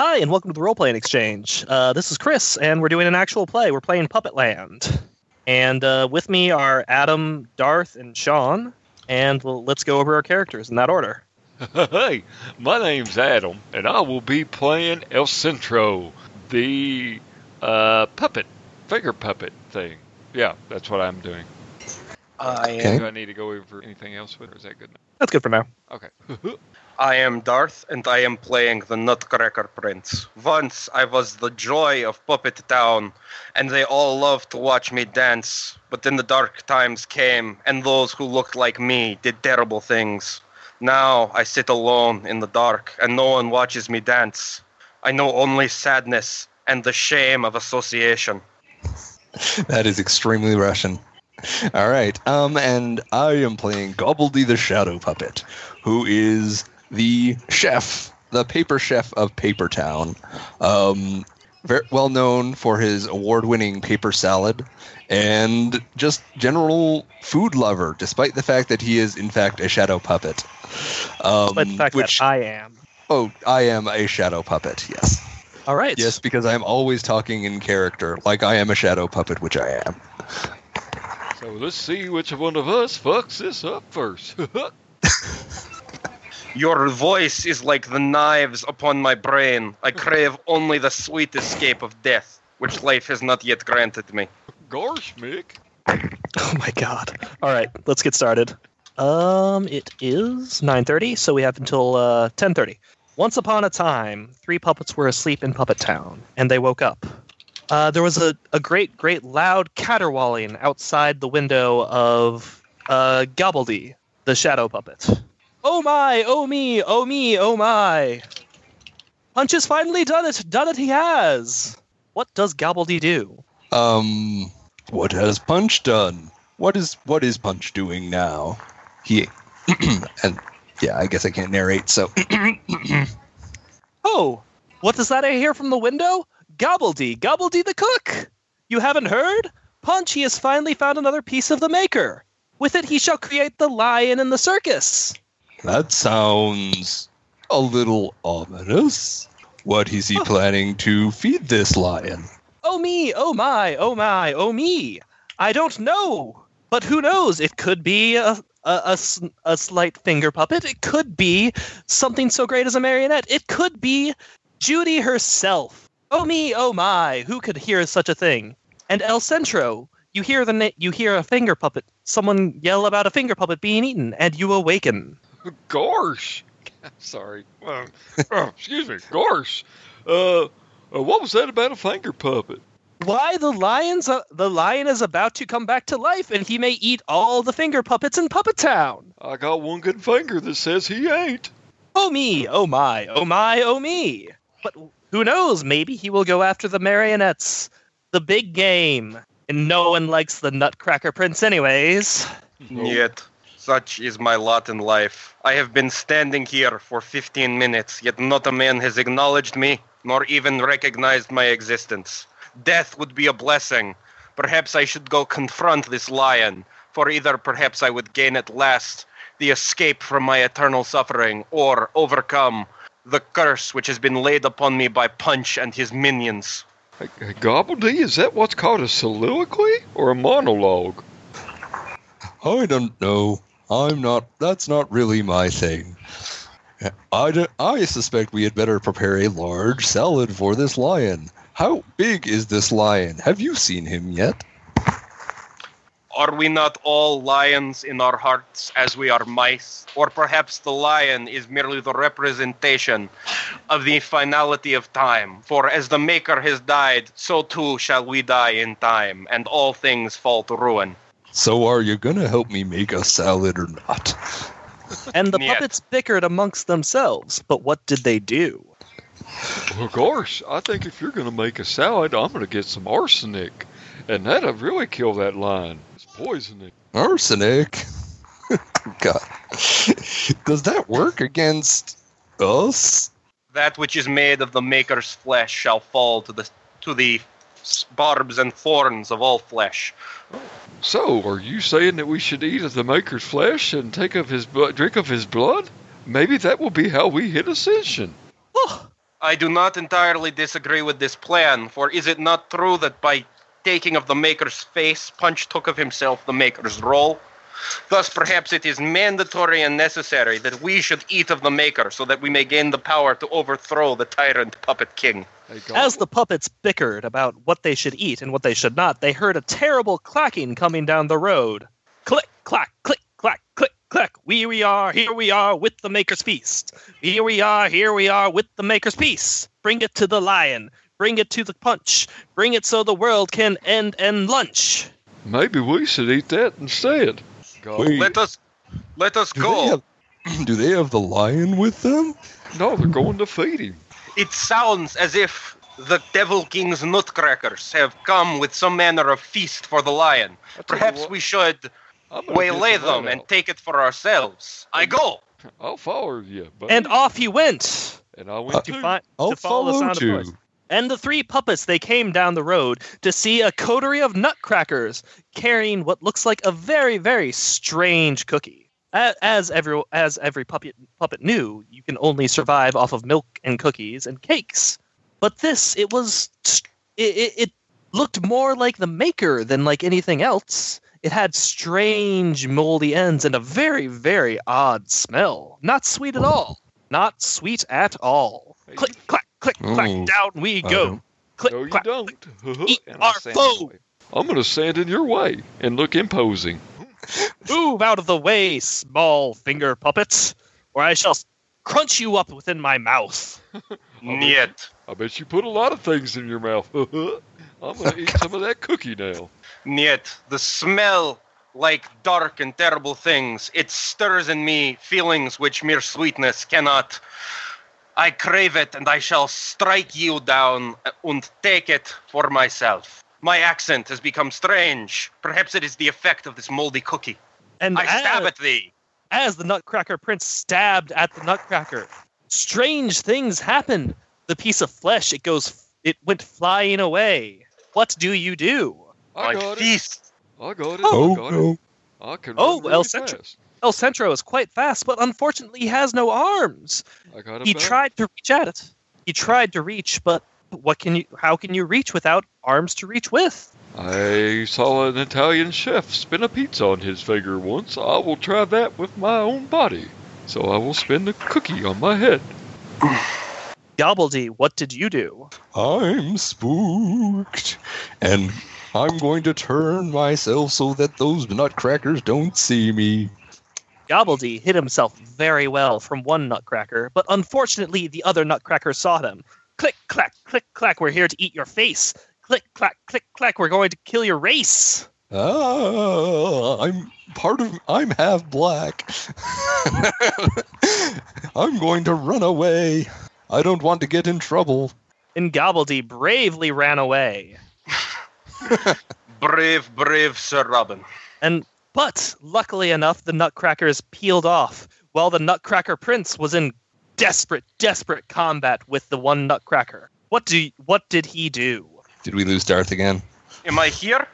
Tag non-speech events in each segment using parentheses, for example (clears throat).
Hi, and welcome to the Role Playing Exchange. Uh, this is Chris, and we're doing an actual play. We're playing Puppetland. And uh, with me are Adam, Darth, and Sean. And well, let's go over our characters in that order. (laughs) Hey, my name's Adam, and I will be playing El Centro, the uh, puppet, finger puppet thing. Yeah, that's what I'm doing. I Okay. am, Do I need to go over anything else with, or is that good? That's good for now. Okay. (laughs) I am Darth, and I am playing the Nutcracker Prince. Once I was the joy of Puppet Town, and they all loved to watch me dance. But then the dark times came, and those who looked like me did terrible things. Now I sit alone in the dark, and no one watches me dance. I know only sadness and the shame of association. That is extremely Russian. All right. Um, and I am playing Gobbledy the Shadow Puppet, who is the chef, the paper chef of Paper Town. Um, very well known for his award-winning paper salad and just general food lover, despite the fact that he is in fact a shadow puppet. Um, But the fact which that I am. oh, I am a shadow puppet. Yes. All right. Yes, because I'm always talking in character, like I am a shadow puppet, which I am. So let's see which one of us fucks this up first. (laughs) Your voice is like the knives upon my brain. I crave only the sweet escape of death, which life has not yet granted me. Gosh, Mick. (laughs) Oh my god. All right, let's get started. Um, it is 9:30, so we have until uh 10:30. Once upon a time, three puppets were asleep in Puppet Town, and they woke up. Uh, there was a, a great, great loud caterwauling outside the window of uh, Gobbledy, the shadow puppet. Oh my, oh me, oh me, oh my. Punch has finally done it, done it he has. What does Gobbledy do? Um, what has Punch done? What is what is Punch doing now? He (clears throat) and yeah, I guess I can't narrate. So Oh, what does that I hear from the window? Gobbledy, Gobbledy the cook! You haven't heard? Punch, he has finally found another piece of the maker. With it, he shall create the lion in the circus. That sounds a little ominous. What is he planning to feed this lion? Oh me, oh my, oh my, oh me. I don't know. But who knows? It could be a a a slight finger puppet. It could be something so great as a marionette. It could be Judy herself. Oh me, oh my, who could hear such a thing? And El Centro, you hear the na- you hear a finger puppet. Someone yell about a finger puppet being eaten, and you awaken. Gosh. (laughs) Sorry. Uh, oh, excuse me. Gosh. Uh, uh, what was that about a finger puppet? Why the lion's uh, the lion is about to come back to life, and he may eat all the finger puppets in Puppet Town. I got one good finger that says he ain't. Oh me, oh my, oh my, oh me. But who knows? Maybe he will go after the marionettes, the big game. And no one likes the Nutcracker Prince, anyways. Yet, such is my lot in life. I have been standing here for 15 minutes, yet not a man has acknowledged me, nor even recognized my existence. Death would be a blessing. Perhaps I should go confront this lion, for either perhaps I would gain at last the escape from my eternal suffering, or overcome the curse which has been laid upon me by Punch and his minions. Hey, hey, Gobbledy, is that what's called a soliloquy or a monologue? I don't know. I'm not. That's not really my thing. I, don't- I suspect we had better prepare a large salad for this lion. How big is this lion? Have you seen him yet? Are we not all lions in our hearts as we are mice? Or perhaps the lion is merely the representation of the finality of time. For as the Maker has died, so too shall we die in time, and all things fall to ruin. So are you gonna help me make a salad or not? And the Yet. puppets bickered amongst themselves. But what did they do? Well, course, I think if you're going to make a salad, I'm going to get some arsenic. And that'll really kill that lion. It's poisoning. Arsenic. (laughs) God. Does that work against us? That which is made of the Maker's flesh shall fall to the to the s- barbs and thorns of all flesh. So, are you saying that we should eat of the Maker's flesh and take of his blood, drink of his blood? Maybe that will be how we hit ascension. Oh, I do not entirely disagree with this plan, for is it not true that by taking of the Maker's face, Punch took of himself the Maker's role? Thus, perhaps it is mandatory and necessary that we should eat of the Maker so that we may gain the power to overthrow the tyrant puppet king. Hey, go As the puppets bickered about what they should eat and what they should not, they heard a terrible clacking coming down the road. Click, clack, click, clack, click, clack. We we are, ah, here we are with the Maker's Feast. Here we are, ah, here we are with the Maker's Peace. Bring it to the lion. Bring it to the punch. Bring it so the world can end and lunch. Maybe we should eat that instead. Go. Wait. Let us let us Do go. they, have, (clears throat) do they have the lion with them? No, they're going to feed him. It sounds as if the Devil King's nutcrackers have come with some manner of feast for the lion. I tell you Perhaps what, we should waylay them and out. take it for ourselves. I go. I'll follow you, buddy. And off he went. and I went Uh. To, fi- I'll to follow the follow sound of voice. And the three puppets they came down the road to see a coterie of nutcrackers carrying what looks like a very very strange cookie. A- As every as every puppet puppet knew, you can only survive off of milk and cookies and cakes. But this, it was it, it, it looked more like the maker than like anything else. It had strange moldy ends and a very very odd smell. Not sweet at all. Not sweet at all. Hey, Click clack click clack Ooh. down we I go. don't- Click no, you clack. don't. Uh-huh. Eat our stand in foe. I'm going to stand in your way and look imposing. Move out of the way, small finger puppets, or I shall crunch you up within my mouth. (laughs) Niet. I bet you put a lot of things in your mouth. (laughs) I'm going to eat some of that cookie now. Niet. The smell like dark and terrible things. It stirs in me feelings which mere sweetness cannot. I crave it, and I shall strike you down and take it for myself. My accent has become strange. Perhaps it is the effect of this moldy cookie. And I stab as, at thee. as the Nutcracker Prince stabbed at the Nutcracker, strange things happened. The piece of flesh it goes it went flying away. What do you do? I My got it. feast. I got it. Oh, I got no. it. I can Oh, run El really Centro- fast. El Centro is quite fast, but unfortunately he has no arms. I got it. He back. tried to reach at it. He tried to reach, but what can you how can you reach without arms to reach with? I saw an Italian chef spin a pizza on his finger once. I will try that with my own body. So I will spin the cookie on my head. (sighs) Gobbledy, what did you do? I'm spooked. And I'm going to turn myself so that those nutcrackers don't see me. Gobbledy hid himself very well from one nutcracker, but unfortunately the other nutcracker saw him. Click, clack, click, clack, we're here to eat your face. Click, clack, click, clack, we're going to kill your race. Ah, I'm part of. I'm half black. (laughs) I'm going to run away. I don't want to get in trouble. And Gobbledy bravely ran away. (laughs) Brave, brave Sir Robin. And but luckily enough, the nutcrackers peeled off, while the Nutcracker Prince was in desperate, desperate combat with the one nutcracker. What do what did he do? Did we lose Darth again? Am I here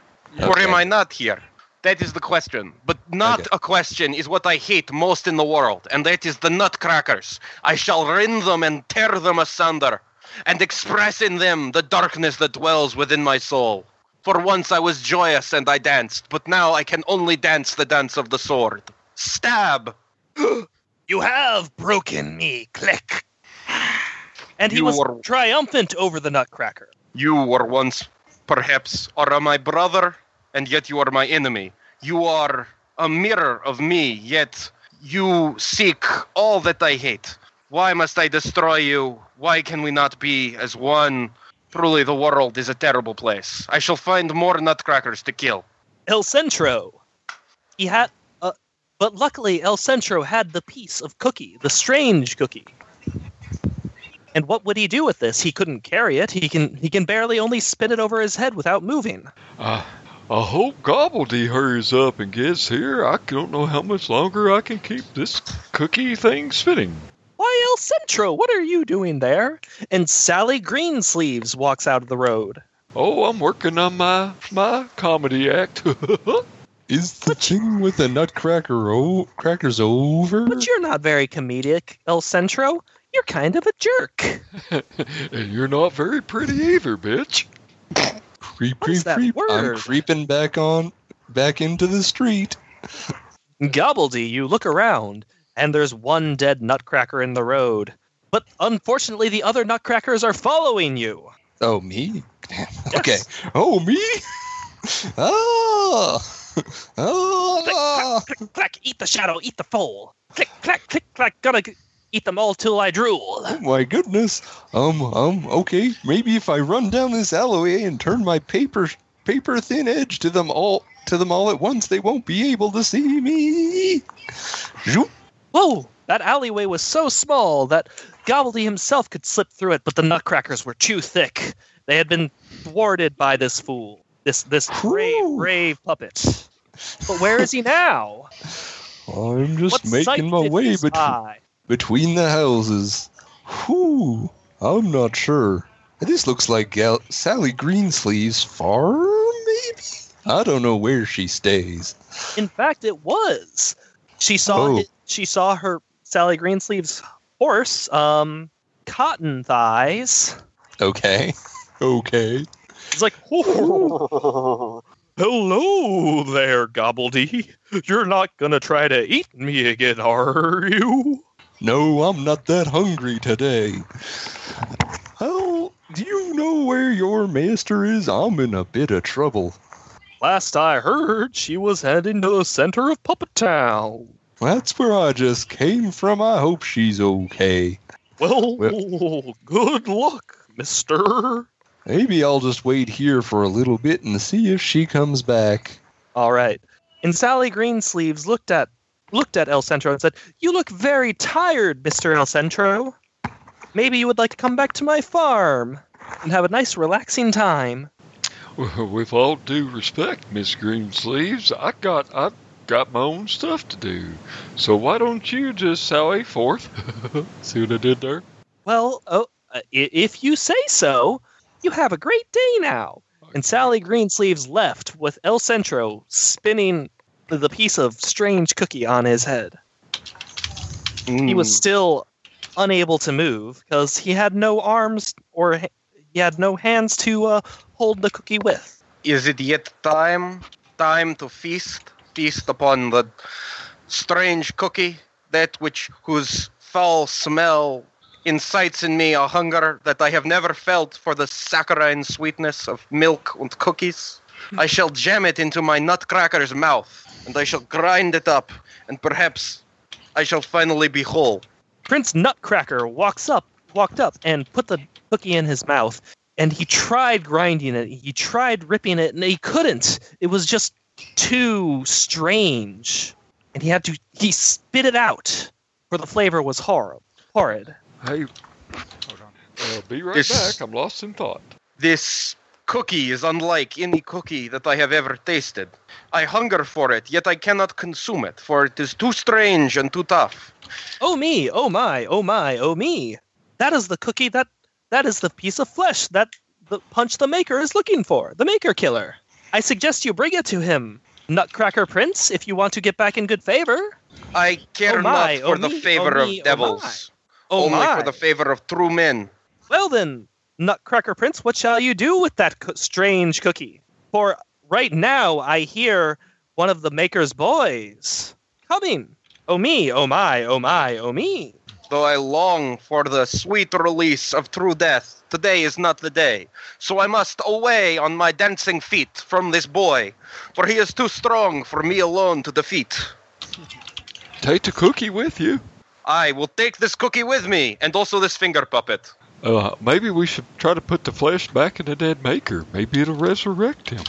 or am I not here? That is the question. But not Okay. a question is what I hate most in the world, and that is the nutcrackers. I shall rend them and tear them asunder, and express in them the darkness that dwells within my soul. For once I was joyous and I danced, but now I can only dance the dance of the sword. Stab! (gasps) You have broken me, click. (sighs) And he You was were- triumphant over the nutcracker. You were once, perhaps, are my brother, and yet you are my enemy. You are a mirror of me, yet you seek all that I hate. Why must I destroy you? Why can we not be as one? Truly, the world is a terrible place. I shall find more nutcrackers to kill. El Centro. He had, uh, but luckily El Centro had the piece of cookie, the strange cookie. And what would he do with this? He couldn't carry it. He can he can barely only spin it over his head without moving. Uh, I hope Gobbledy hurries up and gets here. I don't know how much longer I can keep this cookie thing spinning. Why El Centro? What are you doing there? And Sally Greensleeves walks out of the road. Oh, I'm working on my my comedy act. (laughs) Is the thing with the nutcracker o- crackers over? But you're not very comedic, El Centro. You're kind of a jerk. and (laughs) you're not very pretty either, bitch. Creep, What is creep, creep. I'm creeping back on, back into the street. Gobbledy, you look around, and there's one dead nutcracker in the road. But unfortunately, the other nutcrackers are following you. Oh, me? (laughs) Okay. Oh, me? (laughs) ah! Ah! Click, clack, eat the shadow, eat the foal. Click, clack, click, clack, gonna eat them all till I drool. Oh my goodness. Um, um, okay. Maybe if I run down this alleyway and turn my paper paper thin edge to them all to them all at once, they won't be able to see me. Zoop. Whoa! That alleyway was so small that Gobbledy himself could slip through it, but the nutcrackers were too thick. They had been thwarted by this fool, this this brave, Whew. brave puppet. But where is he now? I'm just What making my way between spy? Between the houses. Whew. I'm not sure. This looks like Gal- Sally Greensleeve's farm, maybe? I don't know where she stays. In fact, it was. She saw Oh. it, she saw her Sally Greensleeve's horse, um, Cotton Thighs. Okay. Okay. It's like, (laughs) hello there, Gobbledy. You're not gonna try to eat me again, are you? No, I'm not that hungry today. Well, do you know where your master is? I'm in a bit of trouble. Last I heard, she was heading to the center of Puppet Town. That's where I just came from. I hope she's okay. Well, Well- good luck, mister. Maybe I'll just wait here for a little bit and see if she comes back. All right. And Sally Greensleeves looked at looked at El Centro and said, "You look very tired, Mister El Centro. Maybe you would like to come back to my farm and have a nice, relaxing time." Well, with all due respect, Miss Greensleeves, I got I got my own stuff to do. So why don't you just sally forth? (laughs) See what I did there? Well, oh, uh, if you say so, you have a great day now. And Sally Greensleeves left with El Centro spinning the piece of strange cookie on his head. He was Mm. still unable to move because he had no arms or he had no hands to uh, hold the cookie with. Is it yet time? Time to feast? Feast upon the strange cookie, that which whose foul smell incites in me a hunger that I have never felt for the saccharine sweetness of milk and cookies. I shall jam it into my nutcracker's mouth, and I shall grind it up, and perhaps I shall finally be whole. Prince Nutcracker walks up, walked up, and put the cookie in his mouth. And he tried grinding it. He tried ripping it, and he couldn't. It was just too strange. And he had to. He spit it out, for the flavor was horrible, horrid. Hey, hold on. Uh, be right This- back. I'm lost in thought. This cookie is unlike any cookie that I have ever tasted. I hunger for it, yet I cannot consume it, for it is too strange and too tough. Oh me! Oh my! Oh my! Oh me! That is the cookie that. That is the piece of flesh that the punch the maker is looking for. The maker killer. I suggest you bring it to him, Nutcracker Prince, if you want to get back in good favor. I care Oh my, not oh for oh the me, favor oh me, of oh devils, Oh only my! for the favor of true men. Well then, Nutcracker Prince, what shall you do with that co- strange cookie? For right now, I hear one of the maker's boys coming. Oh me! Oh my! Oh my! Oh me! Though I long for the sweet release of true death, today is not the day. So I must away on my dancing feet from this boy, for he is too strong for me alone to defeat. Take the cookie with you. I will take this cookie with me, and also this finger puppet. Uh, maybe we should try to put the flesh back in the dead maker. Maybe it'll resurrect him.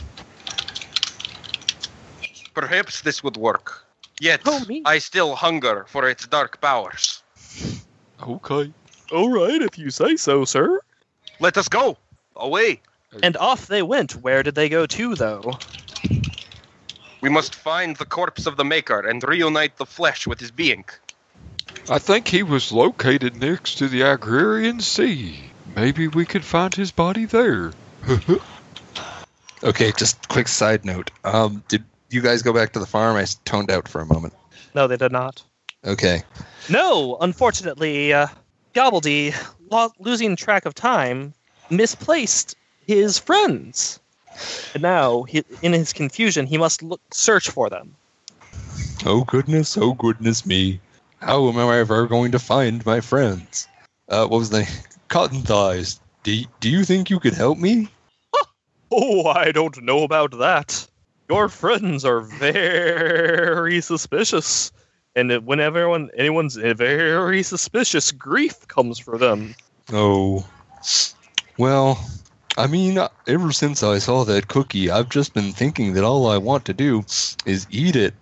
Perhaps this would work. Yet, Oh. I still hunger for its dark powers. Okay. All right, if you say so, sir. Let us go! Away! And off they went. Where did they go to, though? We must find the corpse of the Maker and reunite the flesh with his being. I think he was located next to the Agrarian Sea. Maybe we could find his body there. (laughs) Okay, just quick side note. Um, did you guys go back to the farm? I toned out for a moment. No, they did not. Okay. No, unfortunately, uh, Gobbledy, lo- losing track of time, misplaced his friends. And now, he, in his confusion, he must look, search for them. Oh goodness, oh goodness me. How am I ever going to find my friends? Uh, what was the (laughs) Cotton Thighs? Do, do you think you could help me? (laughs) Oh, I don't know about that. Your friends are very suspicious. And that when everyone, anyone's very suspicious, grief comes for them. Oh. Well, I mean, ever since I saw that cookie, I've just been thinking that all I want to do is eat it.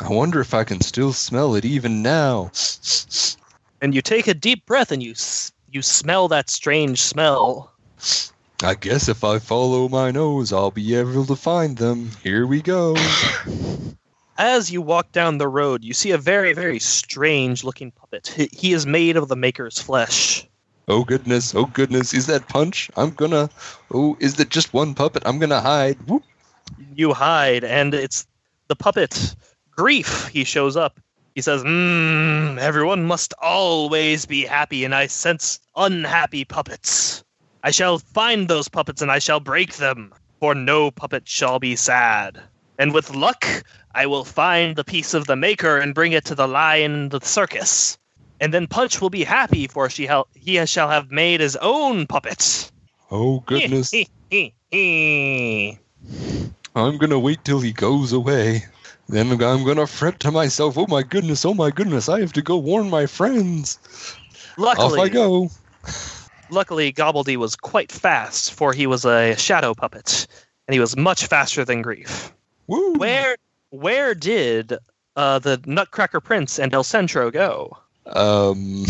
I wonder if I can still smell it even now. And you take a deep breath and you you smell that strange smell. I guess if I follow my nose, I'll be able to find them. Here we go. (coughs) As you walk down the road, you see a very, very strange looking puppet. He, is made of the maker's flesh. Oh goodness, oh goodness, is that Punch? I'm gonna. Oh, is that just one puppet? I'm gonna hide. Whoop. You hide, and it's the puppet, Grief. He shows up. He says, Mmm, everyone must always be happy, and I sense unhappy puppets. I shall find those puppets and I shall break them, for no puppet shall be sad. And with luck, I will find the piece of the maker and bring it to the lion in the circus. And then Punch will be happy, for she he shall have made his own puppet. Oh goodness, (laughs) I'm gonna wait till he goes away. Then I'm gonna fret to myself, oh my goodness, oh my goodness, I have to go warn my friends. Luckily, Off I go. Luckily, Gobbledy was quite fast, for he was a shadow puppet, and he was much faster than Grief. Woo! Where where did uh, the Nutcracker Prince and El Centro go? Um,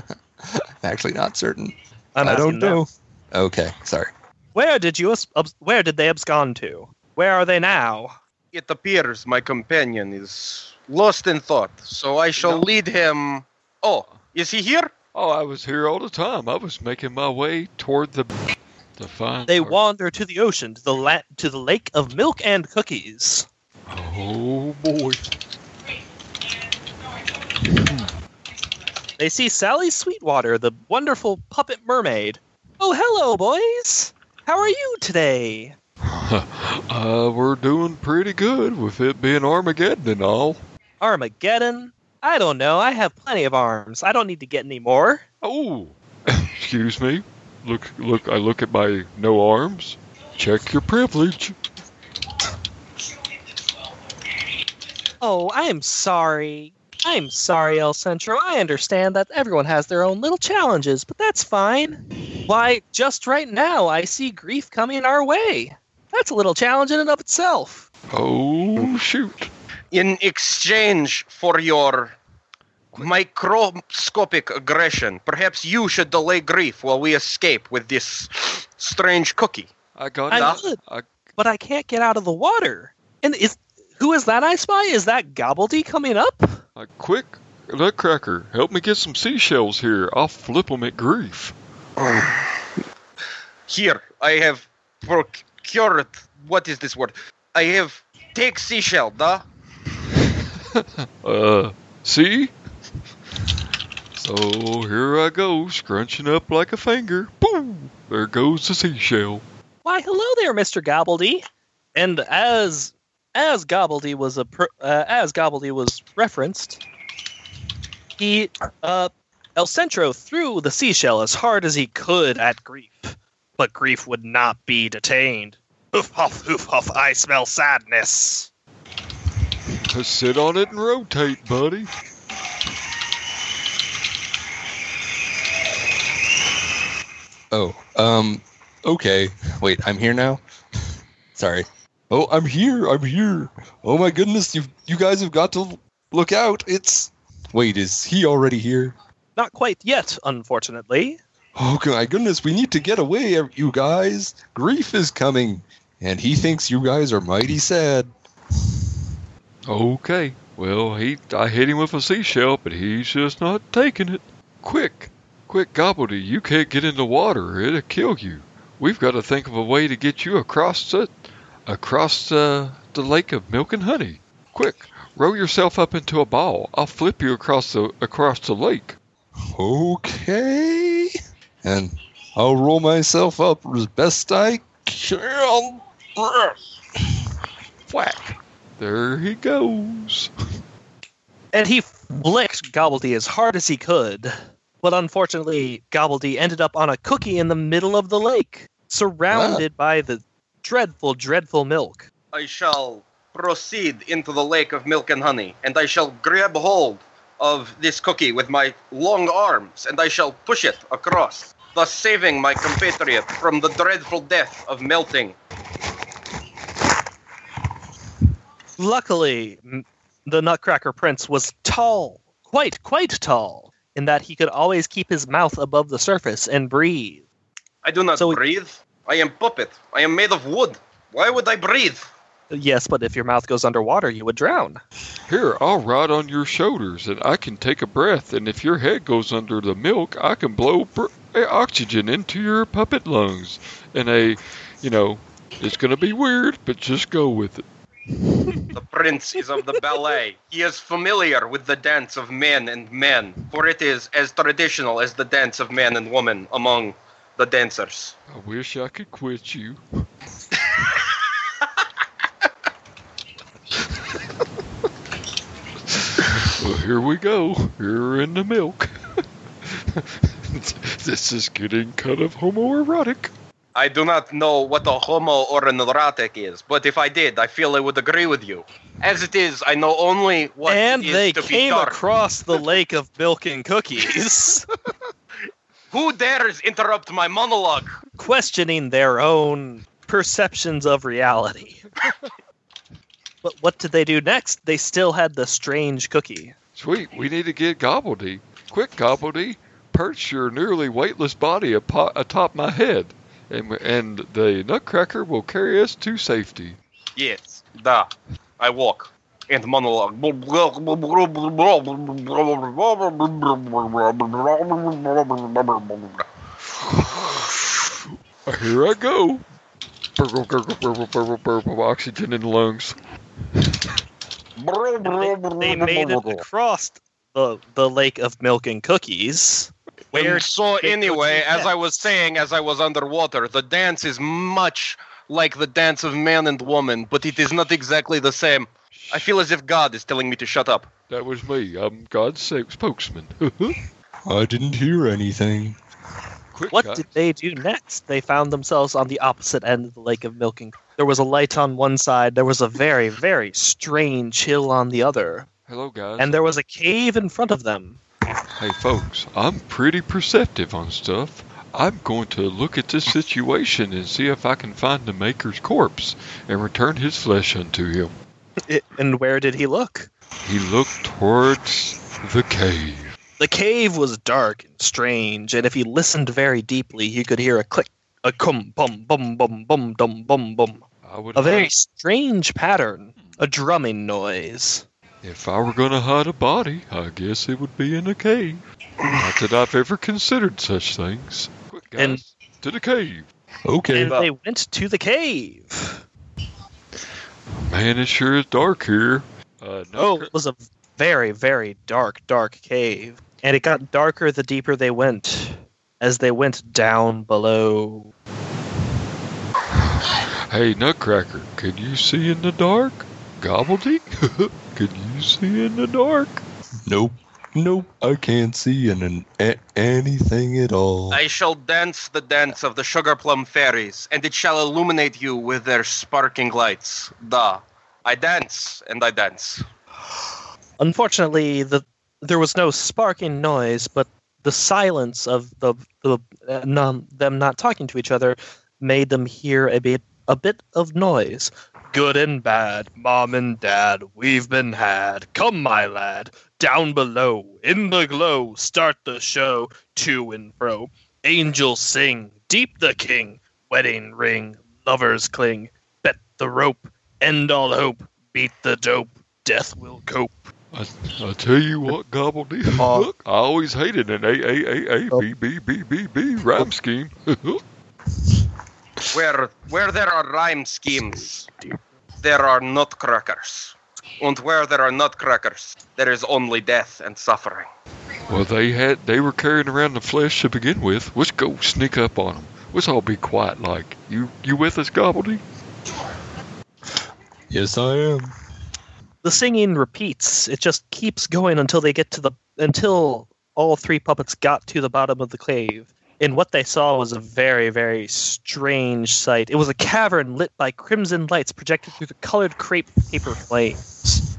(laughs) actually, not certain. I'm I don't them. know. Okay, sorry. Where did you abs- abs- where did they abscond to? Where are they now? It appears my companion is lost in thought, so I shall No. lead him. Oh, is he here? Oh, I was here all the time. I was making my way toward the the fine. They wander to the ocean, to the la- to the lake of milk and cookies. Oh boy. They see Sally Sweetwater, the wonderful puppet mermaid. Oh, hello, boys. How are you today? (laughs) Uh, we're doing pretty good with it being Armageddon and all. Armageddon? I don't know. I have plenty of arms. I don't need to get any more. Oh, (coughs) excuse me. Look, look. I look at my no arms. Check your privilege. Oh, I am sorry. I'm sorry, El Centro. I understand that everyone has their own little challenges, but that's fine. Why, just right now, I see grief coming our way. That's a little challenge in and of itself. Oh shoot. In exchange for your microscopic aggression, perhaps you should delay grief while we escape with this strange cookie. I got I would, I, but I can't get out of the water. And is who is that I spy? Is that Gobbledy coming up? I quick. Nutcracker, help me get some seashells here. I'll flip them at grief. (sighs) Here, I have procured. What is this word? I have take seashell, da. (laughs) Uh, see? So here I go, scrunching up like a finger. Boom! There goes the seashell. Why, hello there, Mister Gobbledy. And as as Gobbledy was a uh, as Gobbledy was referenced, he uh, El Centro threw the seashell as hard as he could at Grief, but Grief would not be detained. Hoof huff, hoof huff! I smell sadness. Just sit on it and rotate, buddy. Oh, um, okay. Wait, I'm here now. (laughs) Sorry. Oh, I'm here. I'm here. Oh my goodness, you you guys have got to look out. It's Wait, is he already here? Not quite yet, unfortunately. Oh my goodness, we need to get away, you guys. Grief is coming, and he thinks you guys are mighty sad. Okay. Well, he I hit him with a seashell, but he's just not taking it. Quick, quick, Gobbledy, you can't get in the water. It'll kill you. We've got to think of a way to get you across the across the the lake of milk and honey. Quick, roll yourself up into a ball. I'll flip you across the across the lake. Okay. And I'll roll myself up as best I can. Whack. There he goes. And he flicked Gobbledy as hard as he could. But unfortunately, Gobbledy ended up on a cookie in the middle of the lake, surrounded ah. by the dreadful, dreadful milk. I shall proceed into the lake of milk and honey, and I shall grab hold of this cookie with my long arms, and I shall push it across, thus saving my compatriot from the dreadful death of melting. Luckily, the Nutcracker Prince was tall, quite, quite tall, in that he could always keep his mouth above the surface and breathe. I do not So- breathe. I am puppet. I am made of wood. Why would I breathe? Yes, but if your mouth goes underwater, you would drown. Here, I'll ride on your shoulders and I can take a breath. And if your head goes under the milk, I can blow br- eh, oxygen into your puppet lungs. And a, you know, it's going to be weird, but just go with it. The prince is of the ballet. He is familiar with the dance of men and men, for it is as traditional as the dance of man and woman among the dancers. I wish I could quit you. well, here we go. Here in the milk. (laughs) this is getting kind of homoerotic. I do not know what a homo or an erotic is, but if I did, I feel I would agree with you. As it is, I know only what and it is they to be came dark. across the (laughs) lake of milk and cookies, (laughs) Who dares interrupt my monologue? questioning their own perceptions of reality. (laughs) but what did they do next? They still had the strange cookie. Sweet, we need to get Gobbledy. Quick, Gobbledy, perch your nearly weightless body apo- atop my head, and, and the Nutcracker will carry us to safety. Yes, da. I walk and monologue. Here I go. Oxygen in the lungs. They, they made it across the, the lake of milk and cookies. Where And so anyway, as I was saying, as I was underwater, the dance is much like the dance of man and woman, but it is not exactly the same. I feel as if God is telling me to shut up. That was me. I'm God's sake spokesman. (laughs) I didn't hear anything. Quick, What guys. did they do next? They found themselves on the opposite end of the lake of Milking. there was a light on one side, there was a very, very strange hill on the other, Hello, guys. and there was a cave in front of them. Hey, folks, I'm pretty perceptive on stuff. I'm going to look at this situation and see if I can find the Maker's corpse and return his flesh unto him. It, and where did he look? He looked towards the cave. The cave was dark and strange, and if he listened very deeply, he could hear a click, a cum, bum, bum, bum, bum, dum, bum, bum. I would A very strange pattern, a drumming noise. If I were going to hide a body, I guess it would be in a cave. Not that I've ever considered such things. Quick, guys, And- to the cave. Okay. And they went to the cave. Man, it sure is dark here. Uh, no Oh, it was a very, very dark, dark cave. And it got darker the deeper they went, as they went down below. Hey, Nutcracker, can you see in the dark? Gobbledy? (laughs) can you see in the dark? Nope. Nope. I can't see an, an, a- anything at all. I shall dance the dance of the sugar plum fairies, and it shall illuminate you with their sparkling lights. Da. I dance, and I dance. Unfortunately, the there was no sparking noise, but the silence of the, the uh, non, them not talking to each other made them hear a bit a bit of noise. Good and bad, mom and dad, we've been had. Come, my lad, down below, in the glow, start the show, to and fro. Angels sing, deep the king, wedding ring, lovers cling, bet the rope, end all hope, beat the dope, death will cope. I, I tell you what, gobbledygook, Uh, I always hated an A A A A B B B B B rhyme scheme. (laughs) Where where there are rhyme schemes, there are nutcrackers. And where there are nutcrackers, there is only death and suffering. Well, they had they were carrying around the flesh to begin with. Let's go sneak up on them. Let's all be quiet. Like you, you with us, Gobbledy? Yes, I am. The singing repeats. It just keeps going until they get to the until all three puppets got to the bottom of the cave. And what they saw was a very, very strange sight. It was a cavern lit by crimson lights projected through the colored crepe paper flames.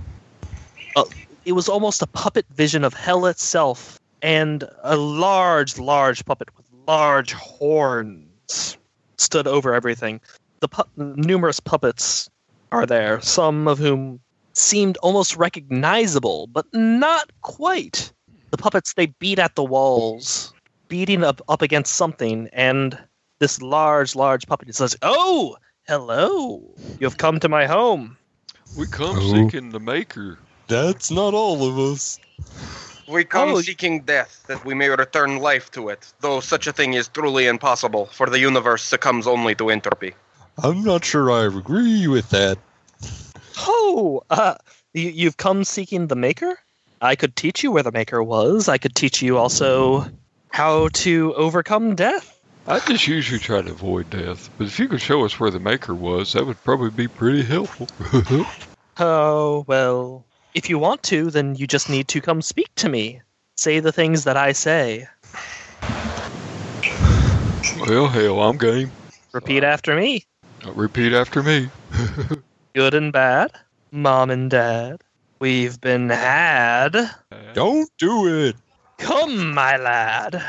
Uh, it was almost a puppet vision of hell itself, and a large, large puppet with large horns stood over everything. The pu- numerous puppets are there, some of whom seemed almost recognizable, but not quite. The puppets they beat at the walls, beating up up against something, and this large, large puppet says, "Oh, hello! You have come to my home." We come Oh. seeking the Maker. That's not all of us. We come Oh. seeking death that we may return life to it, though such a thing is truly impossible, for the universe succumbs only to entropy. I'm not sure I agree with that. Oh, uh, you, you've come seeking the Maker? I could teach you where the Maker was. I could teach you also how to overcome death. I just usually try to avoid death, but if you could show us where the Maker was, that would probably be pretty helpful. (laughs) Oh, well, if you want to, then you just need to come speak to me. Say the things that I say. well, hell, I'm game. Repeat after me. Uh, Repeat after me. (laughs) Good and bad, mom and dad. We've been had. Don't do it. Come, my lad.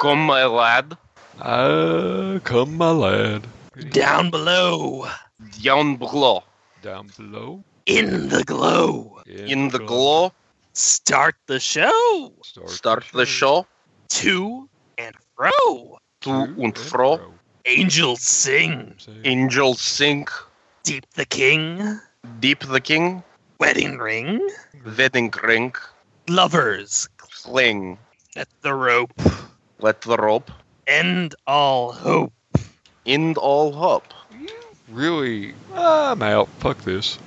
Come, my lad, Ah, come, my lad. Down below. down below. Down below. In the glow. In the glow, Start the show. start the show, To and fro. to and fro. Angels sing. Angels sing, Deep the king. deep the king, Wedding ring. wedding ring, Lovers. Cling, Let the rope. let the rope, End all hope. end all hope. Really? Ah, I'm out. Fuck this.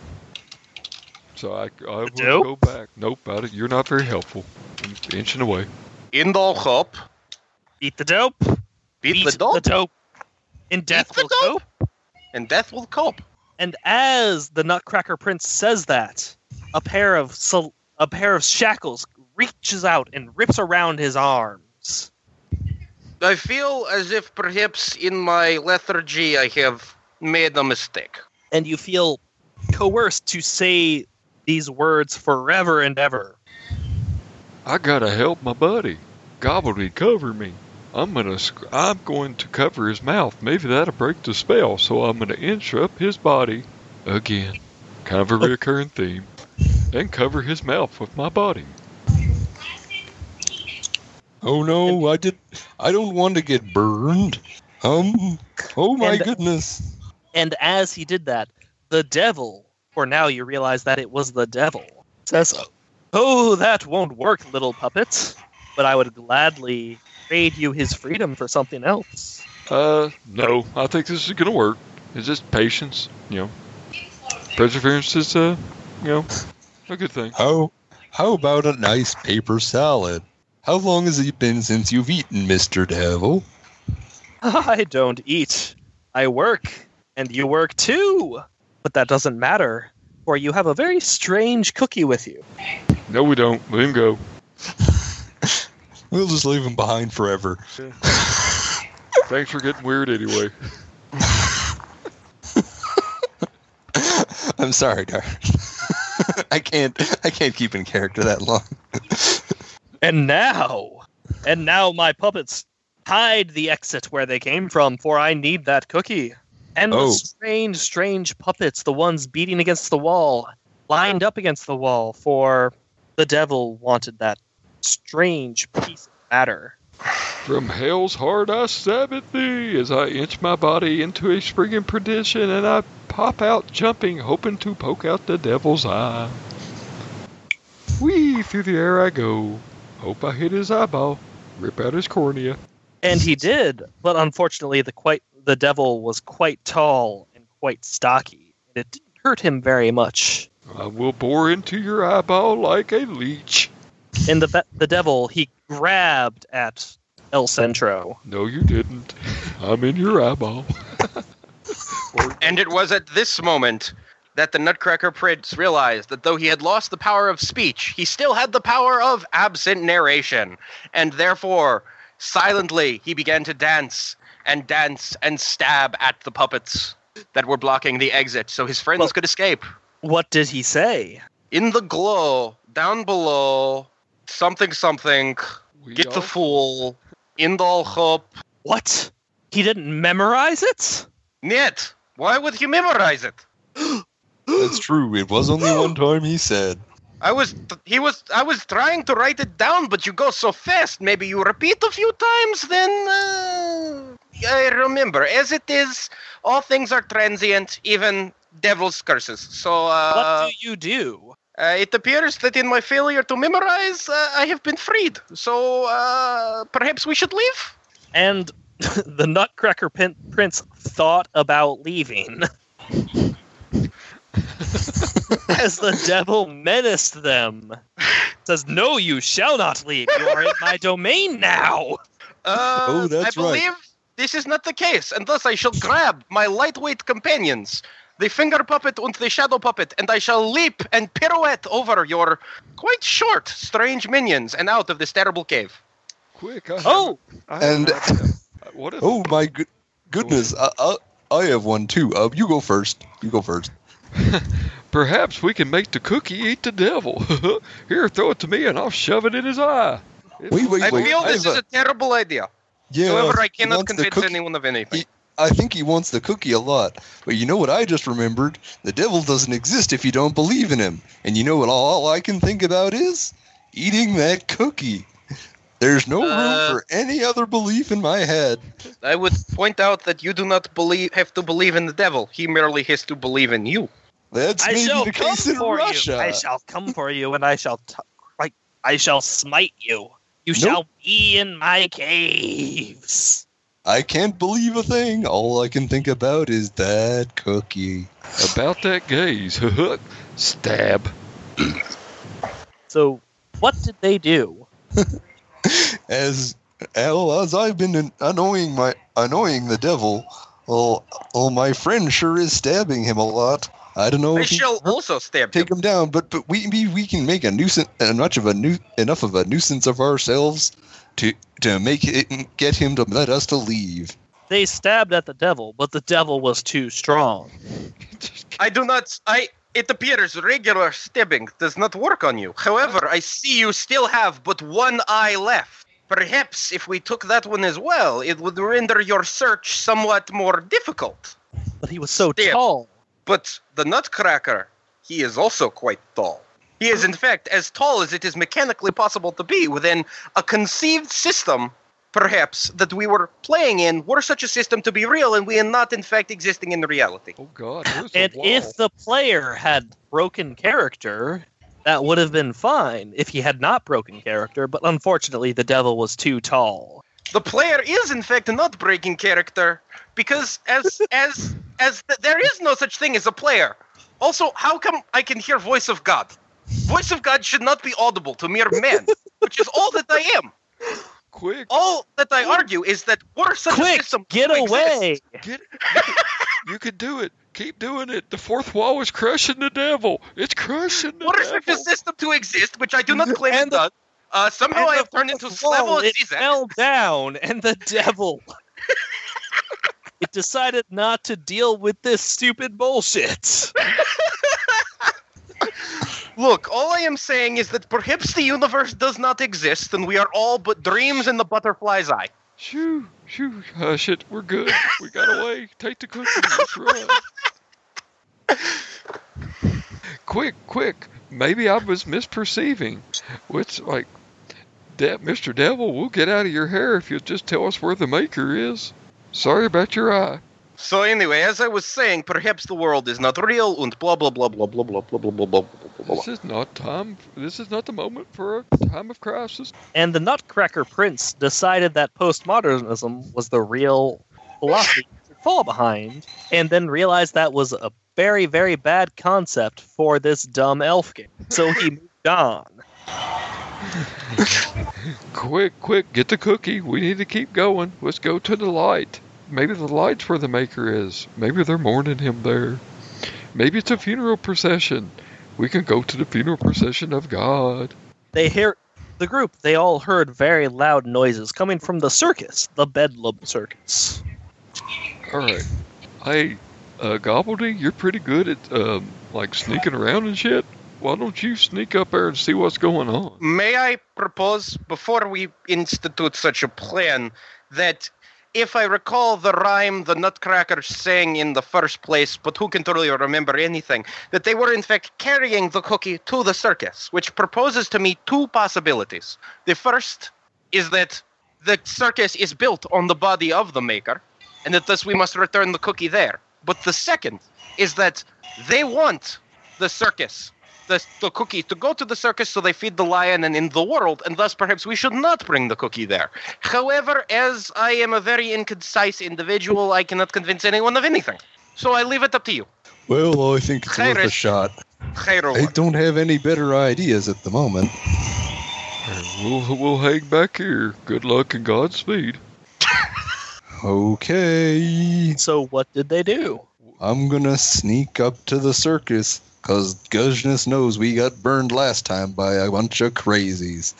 So I, I will Nope. go back. Nope, about it. You're not very helpful. I'm inching away. End all hope, Beat the dope. beat, the dope, the dope. And death the will dope. cope. and death will cope. And as the Nutcracker Prince says that, a pair of sol- a pair of shackles reaches out and rips around his arms. I feel as if perhaps in my lethargy I have made a mistake. And you feel coerced to say these words forever and ever. I gotta help my buddy. Gobbledy, cover me. I'm gonna. I'm going to cover his mouth. Maybe that'll break the spell. So I'm gonna inch up his body again, kind of a recurring theme, and cover his mouth with my body. Oh no, I did. I don't want to get burned. Um. Oh my And- goodness. And as he did that, the devil, for now you realize that it was the devil, says, Oh, that won't work, little puppet. But I would gladly trade you his freedom for something else. Uh, no. I think this is gonna work. It's just patience. You know, perseverance is uh, you know, a good thing. How? How about a nice paper salad? How long has it been since you've eaten, Mister Devil? (laughs) I don't eat. I work, and you work too. But that doesn't matter, for you have a very strange cookie with you. No, we don't. Let him go. (laughs) We'll just leave him behind forever. (laughs) Thanks for getting weird anyway. I'm sorry, Dar. I can't. I can't keep in character that long. And now, and now my puppets hide the exit where they came from, for I need that cookie. And Oh. the strange, strange puppets, the ones beating against the wall, lined up against the wall, for the devil wanted that strange piece of matter. From hell's heart I stab at thee as I inch my body into a springing perdition and I pop out jumping, hoping to poke out the devil's eye. Whee! Through the air I go. Hope I hit his eyeball. Rip out his cornea. And he did, but unfortunately, the quite the devil was quite tall and quite stocky, and it didn't hurt him very much. I will bore into your eyeball like a leech. And the be- the devil he grabbed at El Centro. No, you didn't. I'm in your eyeball. (laughs) And it was at this moment that the Nutcracker Prince realized that though he had lost the power of speech, he still had the power of absent narration. And therefore, silently, he began to dance and dance and stab at the puppets that were blocking the exit so his friends Well- could escape. What did he say? In the glow, down below, something something, We get the fool, in the hope. What? He didn't memorize it? Niet, why would he memorize it? (gasps) That's (gasps) true. It was only one time he said. I was he was I was trying to write it down, but you go so fast. Maybe you repeat a few times, then uh, I remember. As it is, all things are transient, even devil's curses. So uh, what do you do? uh, it appears that in my failure to memorize, uh, I have been freed. So uh, perhaps we should leave. And (laughs) the Nutcracker pin- Prince thought about leaving. (laughs) As the devil menaced them. Says, No, you shall not leave. You are in my domain now. Uh, Oh, that's I right. believe this is not the case, and thus I shall grab my lightweight companions, the finger puppet and the shadow puppet, and I shall leap and pirouette over your quite short, strange minions and out of this terrible cave. Quick. I Oh, haven't- I And- haven't asked him. What (laughs) Oh my good goodness! I, I, I have one too. Uh, you go first. You go first. (laughs) perhaps we can make the cookie eat the devil? (laughs) Here, throw it to me and I'll shove it in his eye. Wait, wait, I wait. feel this have is a terrible idea. yeah. However, I cannot convince cookie- anyone of anything. He- I think he wants the cookie a lot. But you know what I just remembered? The devil doesn't exist if you don't believe in him. And you know what all I can think about is eating that cookie. There's no Uh, room for any other belief in my head. I would point out that you do not believe have to believe in the devil. He merely has to believe in you. That's I maybe shall the come case in for Russia. you. I shall come for you, and I shall, t- like, I shall smite you. You Nope. shall be in my caves. I can't believe a thing. All I can think about is that cookie. About that gaze. (laughs) Stab. (clears throat) So, what did they do? (laughs) As well, as I've been annoying my annoying the devil, well, well, my friend sure is stabbing him a lot. I don't know I if he shall also stab you. take him down, but but we we, we can make a nuisance uh, much of a nu- enough of a nuisance of ourselves to to make it get him to let us to leave. They stabbed at the devil, but the devil was too strong. I do not. I. It appears regular stabbing does not work on you. However, I see you still have but one eye left. Perhaps if we took that one as well, it would render your search somewhat more difficult. But he was so Stab. tall. But the Nutcracker, he is also quite tall. He is, in fact, as tall as it is mechanically possible to be within a conceived system, perhaps, that we were playing in, were such a system to be real, and we are not, in fact, existing in reality. Oh God, And if the player had broken character, that would have been fine if he had not broken character, but unfortunately the devil was too tall. the player is in fact not breaking character because as as as th- there is no such thing as a player also how come i can hear voice of god voice of god should not be audible to mere men (laughs) which is all that i am quick, all that i argue is that were such a Quick, system get away! get. You can, do it. Keep doing it. The fourth wall is crushing the devil. It's crushing the were devil. such a system to exist which i do not claim And it the- does uh, somehow i have turned into fourth wall, Slavoj and it Zizek. fell down, and the devil. (laughs) it decided not to deal with this stupid bullshit. (laughs) Look, all I am saying is that perhaps the universe does not exist and we are all but dreams in the butterfly's eye. Shoo, shoo, ah, hush it. We're good. We got away. Take the cookie. Quick, quick. Maybe I was misperceiving. What's like, De- Mr. Devil, we'll get out of your hair if you'll just tell us where the maker is. Sorry about your eye. So anyway, as I was saying, perhaps the world is not real and blah blah blah blah blah blah blah blah blah blah blah blah. This is not time. This is not the moment for a time of crisis. And the Nutcracker Prince decided that postmodernism was the real philosophy to fall behind, and then realized that was a very, very bad concept for this dumb elf game. So he moved on. (laughs) Quick, quick, get the cookie. We need to keep going. Let's go to the light. Maybe the light's where the maker is. Maybe they're mourning him there. Maybe it's a funeral procession. We can go to the funeral procession of God. They hear the group. They all heard very loud noises coming from the circus, the Bedlam Circus. All right. Hey, uh, Gobbledy, you're pretty good at um, like sneaking around and shit. Why don't you sneak up there and see what's going on? May I propose, before we institute such a plan, that if I recall the rhyme the Nutcrackers sang in the first place, but who can totally remember anything, that they were in fact carrying the cookie to the circus, which proposes to me two possibilities. The first is that the circus is built on the body of the maker, and that thus we must return the cookie there. But the second is that they want the circus the, the cookie to go to the circus so they feed the lion and in the world, and thus perhaps we should not bring the cookie there. However, as I am a very inconcise individual, I cannot convince anyone of anything. So I leave it up to you. Well, I think it's worth a shot. Khairul. I don't have any better ideas at the moment. We'll, we'll hang back here. Good luck and Godspeed. (laughs) Okay. So what did they do? I'm gonna sneak up to the circus, cause goodness knows we got burned last time by a bunch of crazies.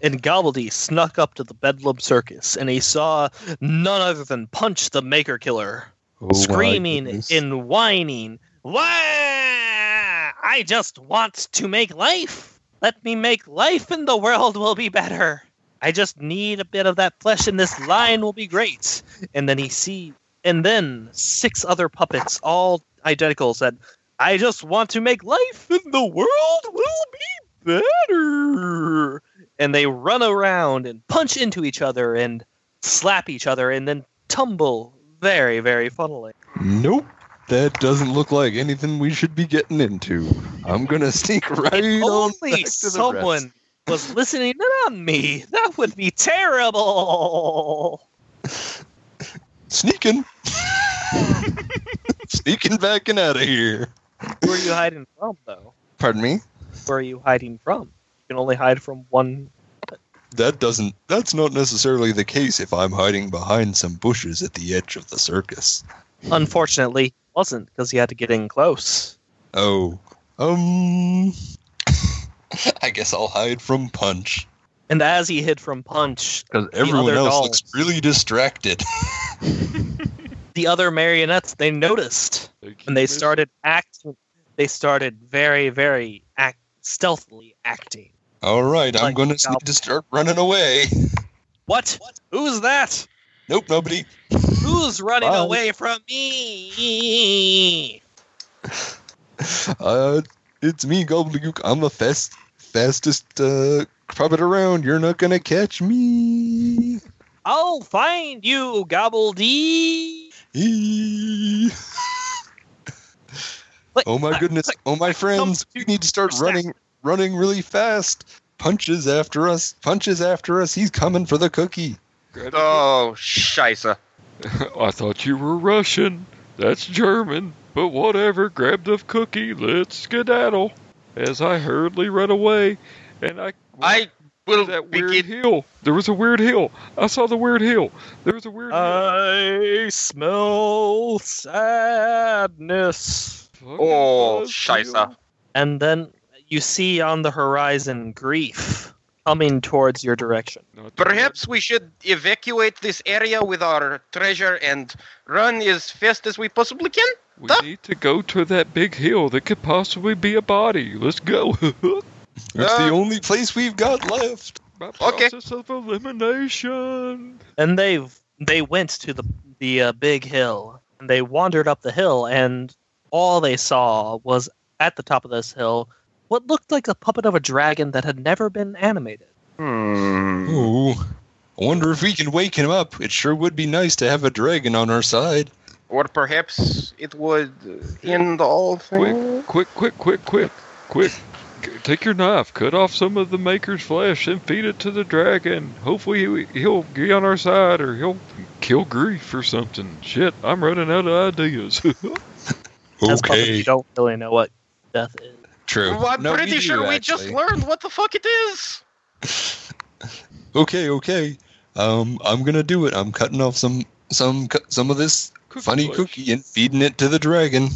And Gobbledy snuck up to the Bedlam Circus, and he saw none other than Punch the Maker Killer, Oh, screaming and whining. Why? I just want to make life. Let me make life, and the world will be better. I just need a bit of that flesh, and this line will be great. And then he see, and then six other puppets, all identical, said, "I just want to make life, in the world will be better." And they run around and punch into each other and slap each other, and then tumble very, very funnily. Nope. That doesn't look like anything we should be getting into. I'm gonna (laughs) sneak right on Only back to the someone rest. was listening in on me. That would be terrible. Sneaking. (laughs) Sneaking back and out of here. Where are you hiding from, though? Pardon me? Where are you hiding from? You can only hide from one. That doesn't that's not necessarily the case if I'm hiding behind some bushes at the edge of the circus. Unfortunately, it wasn't because he had to get in close. Oh. Um (laughs) I guess I'll hide from Punch. And as he hid from Punch, Because everyone else dolls. looks really distracted. (laughs) the other marionettes they noticed and they started acting. They started very, very act stealthily acting. Alright, I'm Like gonna goblin. need to start running away. What? Who's that? Nope, nobody. Who's running Bye. away from me? Uh it's me, Gobbledygook. I'm the fast fastest uh puppet around. You're not gonna catch me. I'll find you, Gobbledy. Oh my goodness! Oh my friends! We need to start running, running really fast. Punches after us! Punches after us! He's coming for the cookie. Oh, scheisse. (laughs) I thought you were Russian. That's German. But whatever, grab the cookie, let's skedaddle. As I hurriedly run away, and I I will that weird begin. hill. There was a weird hill. I saw the weird hill. There was a weird hill. I smell sadness. Fucking Oh, buzz scheisse. hill. And then you see on the horizon grief coming towards your direction. Perhaps we should evacuate this area with our treasure and run as fast as we possibly can. We Huh? need to go to that big hill that could possibly be a body. Let's go. (laughs) It's Uh, the only place we've got left. Okay. process of elimination. And they they went to the the uh, big hill and they wandered up the hill and all they saw was at the top of this hill what looked like a puppet of a dragon that had never been animated. Hmm. Ooh. I wonder if we can wake him up. It sure would be nice to have a dragon on our side. Or perhaps it would end all things. Quick, quick, quick, quick, quick, quick. C- Take your knife, cut off some of the maker's flesh, and feed it to the dragon. Hopefully, he- he'll be on our side, or he'll kill grief or something. Shit, I'm running out of ideas. (laughs) okay. you don't really know what death is. True. Well, I'm No, pretty do, sure we just learned what the fuck it is. okay, okay. Um, I'm gonna do it. I'm cutting off some some some of this Cookie funny flesh. cookie and feeding it to the dragon.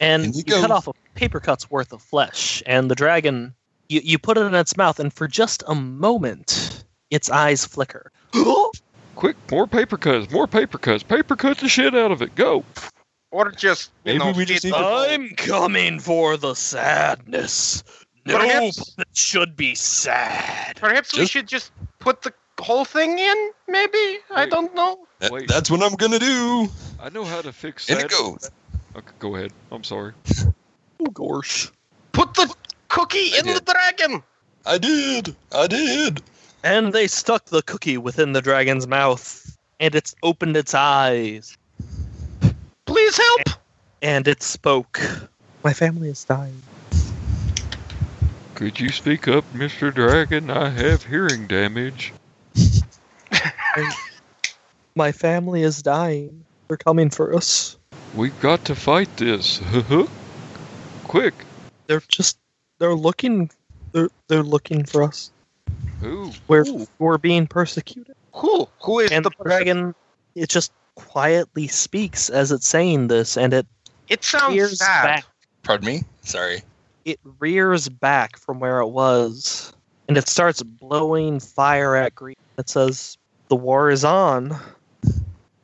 And In you, you cut off a paper cut's worth of flesh, and the dragon, you, you put it in its mouth, and for just a moment, its eyes flicker. (gasps) Quick, more paper cuts, more paper cuts, paper cut the shit out of it. Go. Or just, you Maybe know, we just need to- I'm coming for the sadness. No, Perhaps- it should be sad. Perhaps we should just put the whole thing in, maybe? I don't know. That- that's what I'm gonna do. I know how to fix And it goes. Okay, go ahead. I'm sorry. (laughs) Oh, gosh. Put the cookie I in the dragon! I did. I did. And they stuck the cookie within the dragon's mouth, and it's opened its eyes, Please help! and it spoke. My family is dying. Could you speak up, Mr. Dragon? I have hearing damage. (laughs) My family is dying. They're coming for us. We've got to fight this. (laughs) Quick. They're just they're looking they're they're looking for us. Who? We're Ooh. we're being persecuted. Who? Who is and the the dragon it just quietly speaks as it's saying this and it It sounds rears sad. back Pardon me. Sorry. it rears back from where it was and it starts blowing fire at Grief. It says the war is on.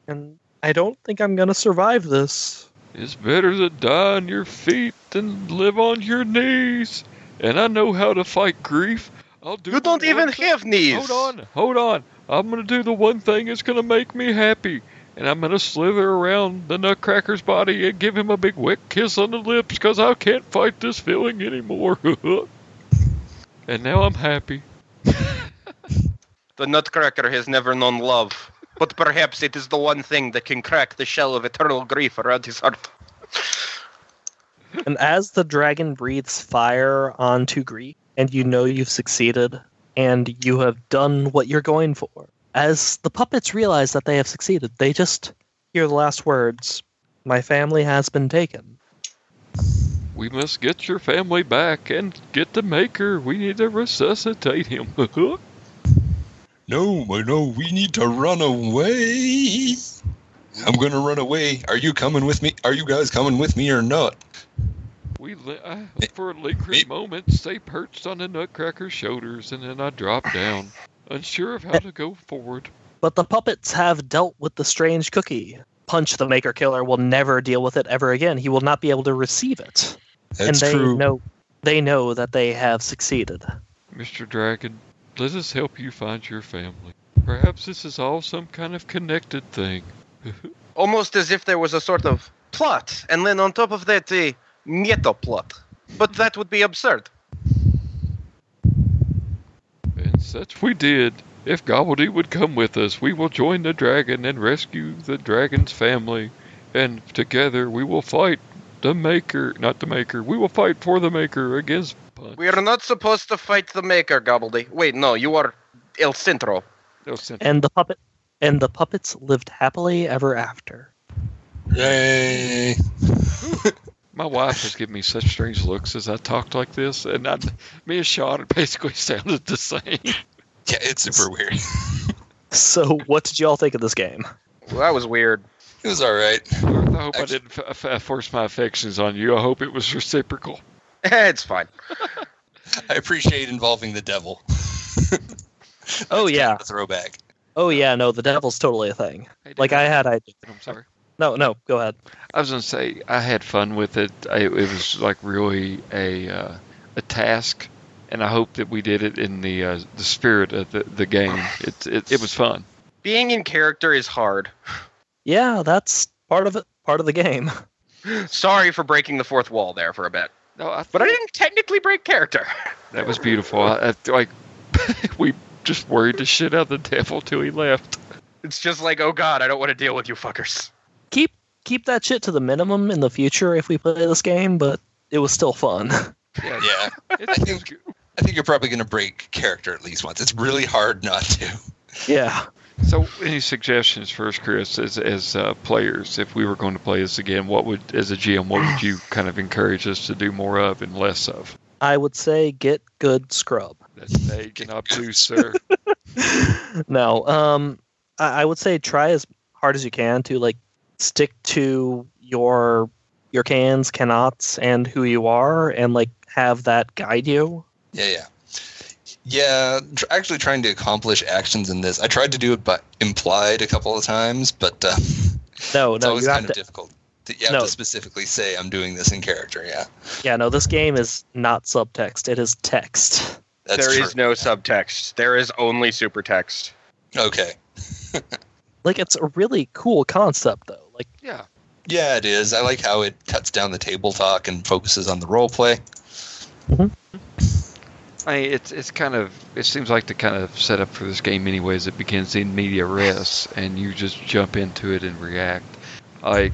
And I don't think I'm gonna survive this. It's better to die on your feet than live on your knees. And I know how to fight grief. I'll do You don't even thing- have knees! Hold on, hold on. I'm gonna do the one thing that's gonna make me happy. And I'm gonna slither around the Nutcracker's body and give him a big wet kiss on the lips because I can't fight this feeling anymore. (laughs) and now I'm happy. (laughs) The Nutcracker has never known love. But perhaps it is the one thing that can crack the shell of eternal grief around his heart. And as the dragon breathes fire onto Grief, and you know you've succeeded, and you have done what you're going for, as the puppets realize that they have succeeded, they just hear the last words My family has been taken. We must get your family back and get the Maker. We need to resuscitate him. (laughs) No, no, we need to run away. I'm gonna run away. Are you coming with me? Are you guys coming with me or not? we li- uh, I, for a lingering It- moment stay perched on the Nutcracker's shoulders, and then I drop (sighs) down, unsure of how to go forward. But the puppets have dealt with the strange cookie. Punch the Maker Killer will never deal with it ever again. He will not be able to receive it. and they true. know they know that they have succeeded. Mr. Dragon, let us help you find your family. Perhaps this is all some kind of connected thing. (laughs) Almost as if there was a sort of plot, and then on top of that, a meta plot. But that would be absurd. And such we did. If Gobbledy would come with us, we will join the dragon and rescue the dragon's family. And together we will fight the Maker, not the Maker, we will fight for the Maker against Punch. We are not supposed to fight the Maker, Gobbledy. Wait, no, you are El Centro. They'll send- And the puppet and the puppets lived happily ever after. Yay! (laughs) My wife has given me such strange looks as I talked like this, and I, me and Sean (laughs) basically sounded the same. Yeah, it's super weird. (laughs) So, what did y'all think of this game? Well, that was weird. It was all right. I hope I didn't f- f- force my affections on you. I hope it was reciprocal. (laughs) it's fine. (laughs) I appreciate involving the devil. (laughs) Oh yeah, A throwback. oh yeah. No, the devil's totally a thing. Hey, Like I had, I I'm sorry. no, no. Go ahead. I was gonna say I had fun with it. I, it was like really a uh, a task, and I hope that we did it in the uh, the spirit of the, the game. It, it it was fun. Being in character is hard. Yeah, that's part of it. Part of the game. Sorry for breaking the fourth wall there for a bit. No, I But I didn't technically break character. (laughs) that was beautiful. I, I, like (laughs) we just worried the shit out of the devil till he left. It's just like, oh god, I don't want to deal with you fuckers. Keep keep that shit to the minimum in the future if we play this game. But it was still fun. (laughs) Yeah, Yeah, I think I think you're probably gonna break character at least once. It's really hard not to. yeah. So, any suggestions first, Chris, as as uh, players, if we were going to play this again, what would, as a GM, what would you (sighs) kind of encourage us to do more of and less of? I would say get good scrub. That's vague and obtuse, sir. (laughs) no, um, I, I would say try as hard as you can to like stick to your your cans, cannots, and who you are, and like have that guide you. Yeah, yeah. Yeah, tr- actually trying to accomplish actions in this. I tried to do it but implied a couple of times, but uh, (laughs) No, it's always kind of to. difficult. To, you have No. to specifically say I'm doing this in character. Yeah, Yeah, no, this game is not subtext; it is text. that's There true. is no subtext. There is only super text. Okay. (laughs) Like, it's a really cool concept, though. Like, Yeah. Yeah, it is. I like how it cuts down the table talk and focuses on the role play. I mean, it's it's kind of it seems like the kind of setup for this game, anyways. It begins in media res, and you just jump into it and react. Like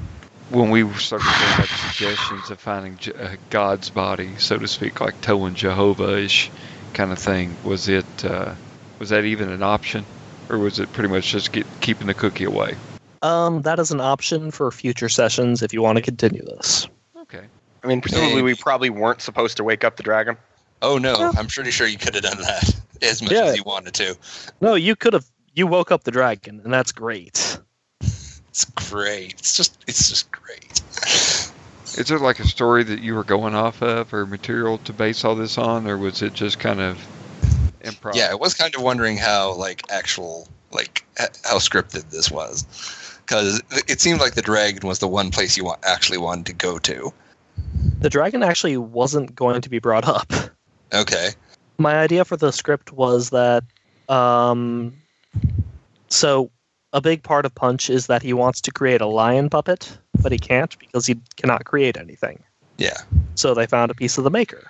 when we started getting up suggestions of finding Je- uh, God's body, so to speak, like towing Jehovah-ish kind of thing. Was it uh, was that even an option, or was it pretty much just get, keeping the cookie away? um, that is an option for future sessions if you want to continue this. Okay. I mean, presumably we probably weren't supposed to wake up the dragon. Oh no, Yeah. I'm pretty sure you could have done that (laughs) as much Yeah. as you wanted to. No, you could have. You woke up the dragon, and that's great. It's great. It's just it's just great. (laughs) Is there like a story that you were going off of, or material to base all this on, or was it just kind of improv? Yeah, I was kind of wondering how like actual like how scripted this was because it seemed like the dragon was the one place you actually wanted to go to. The dragon actually wasn't going to be brought up. Okay. My idea for the script was that, um, so a big part of Punch is that he wants to create a lion puppet, but he can't because he cannot create anything. Yeah. So they found a piece of the maker.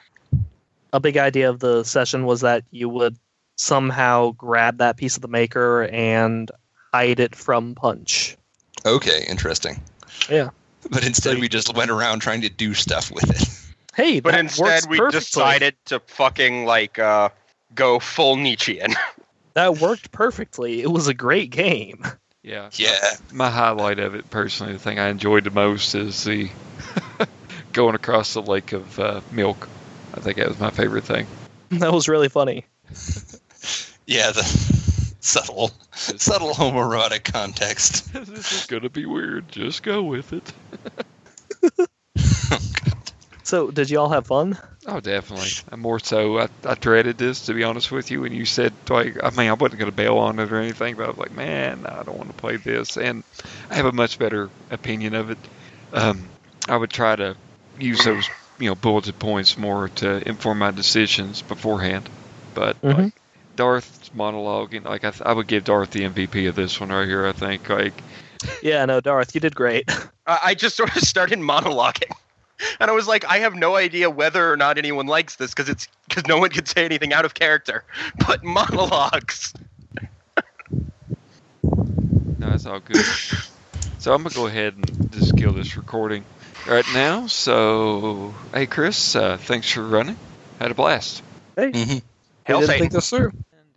A big idea of the session was that you would somehow grab that piece of the maker and hide it from Punch. Okay. Interesting. Yeah. But instead, So- we just went around trying to do stuff with it. Hey, But that instead, works we perfectly. decided to fucking like uh, go full Nietzschean. (laughs) that worked perfectly. It was a great game. Yeah. Yeah. My highlight of it, personally, the thing I enjoyed the most is the (laughs) going across the lake of uh, milk. I think that was my favorite thing. (laughs) That was really funny. Yeah. The subtle, subtle homoerotic context. this is gonna be weird. Just go with it. So, did you all have fun? Oh, definitely. And more so, I, I dreaded this to be honest with you. When you said like, I mean, I wasn't gonna bail on it or anything, but I was like, man, I don't want to play this, and I have a much better opinion of it. Um, I would try to use those, you know, bulleted points more to inform my decisions beforehand. But Mhm. like Darth's monologuing, like I, th- I would give Darth the MVP of this one right here. I think like Yeah, no, Darth, you did great. (laughs) I I just sort (laughs) of started monologuing, and I was like, I have no idea whether or not anyone likes this because it's because no one could say anything out of character. But monologues. (laughs) No, it's all good. so I'm gonna go ahead and just kill this recording right now. So, hey, Chris, uh, thanks for running. Had a blast. hmm We Hell didn't think this through.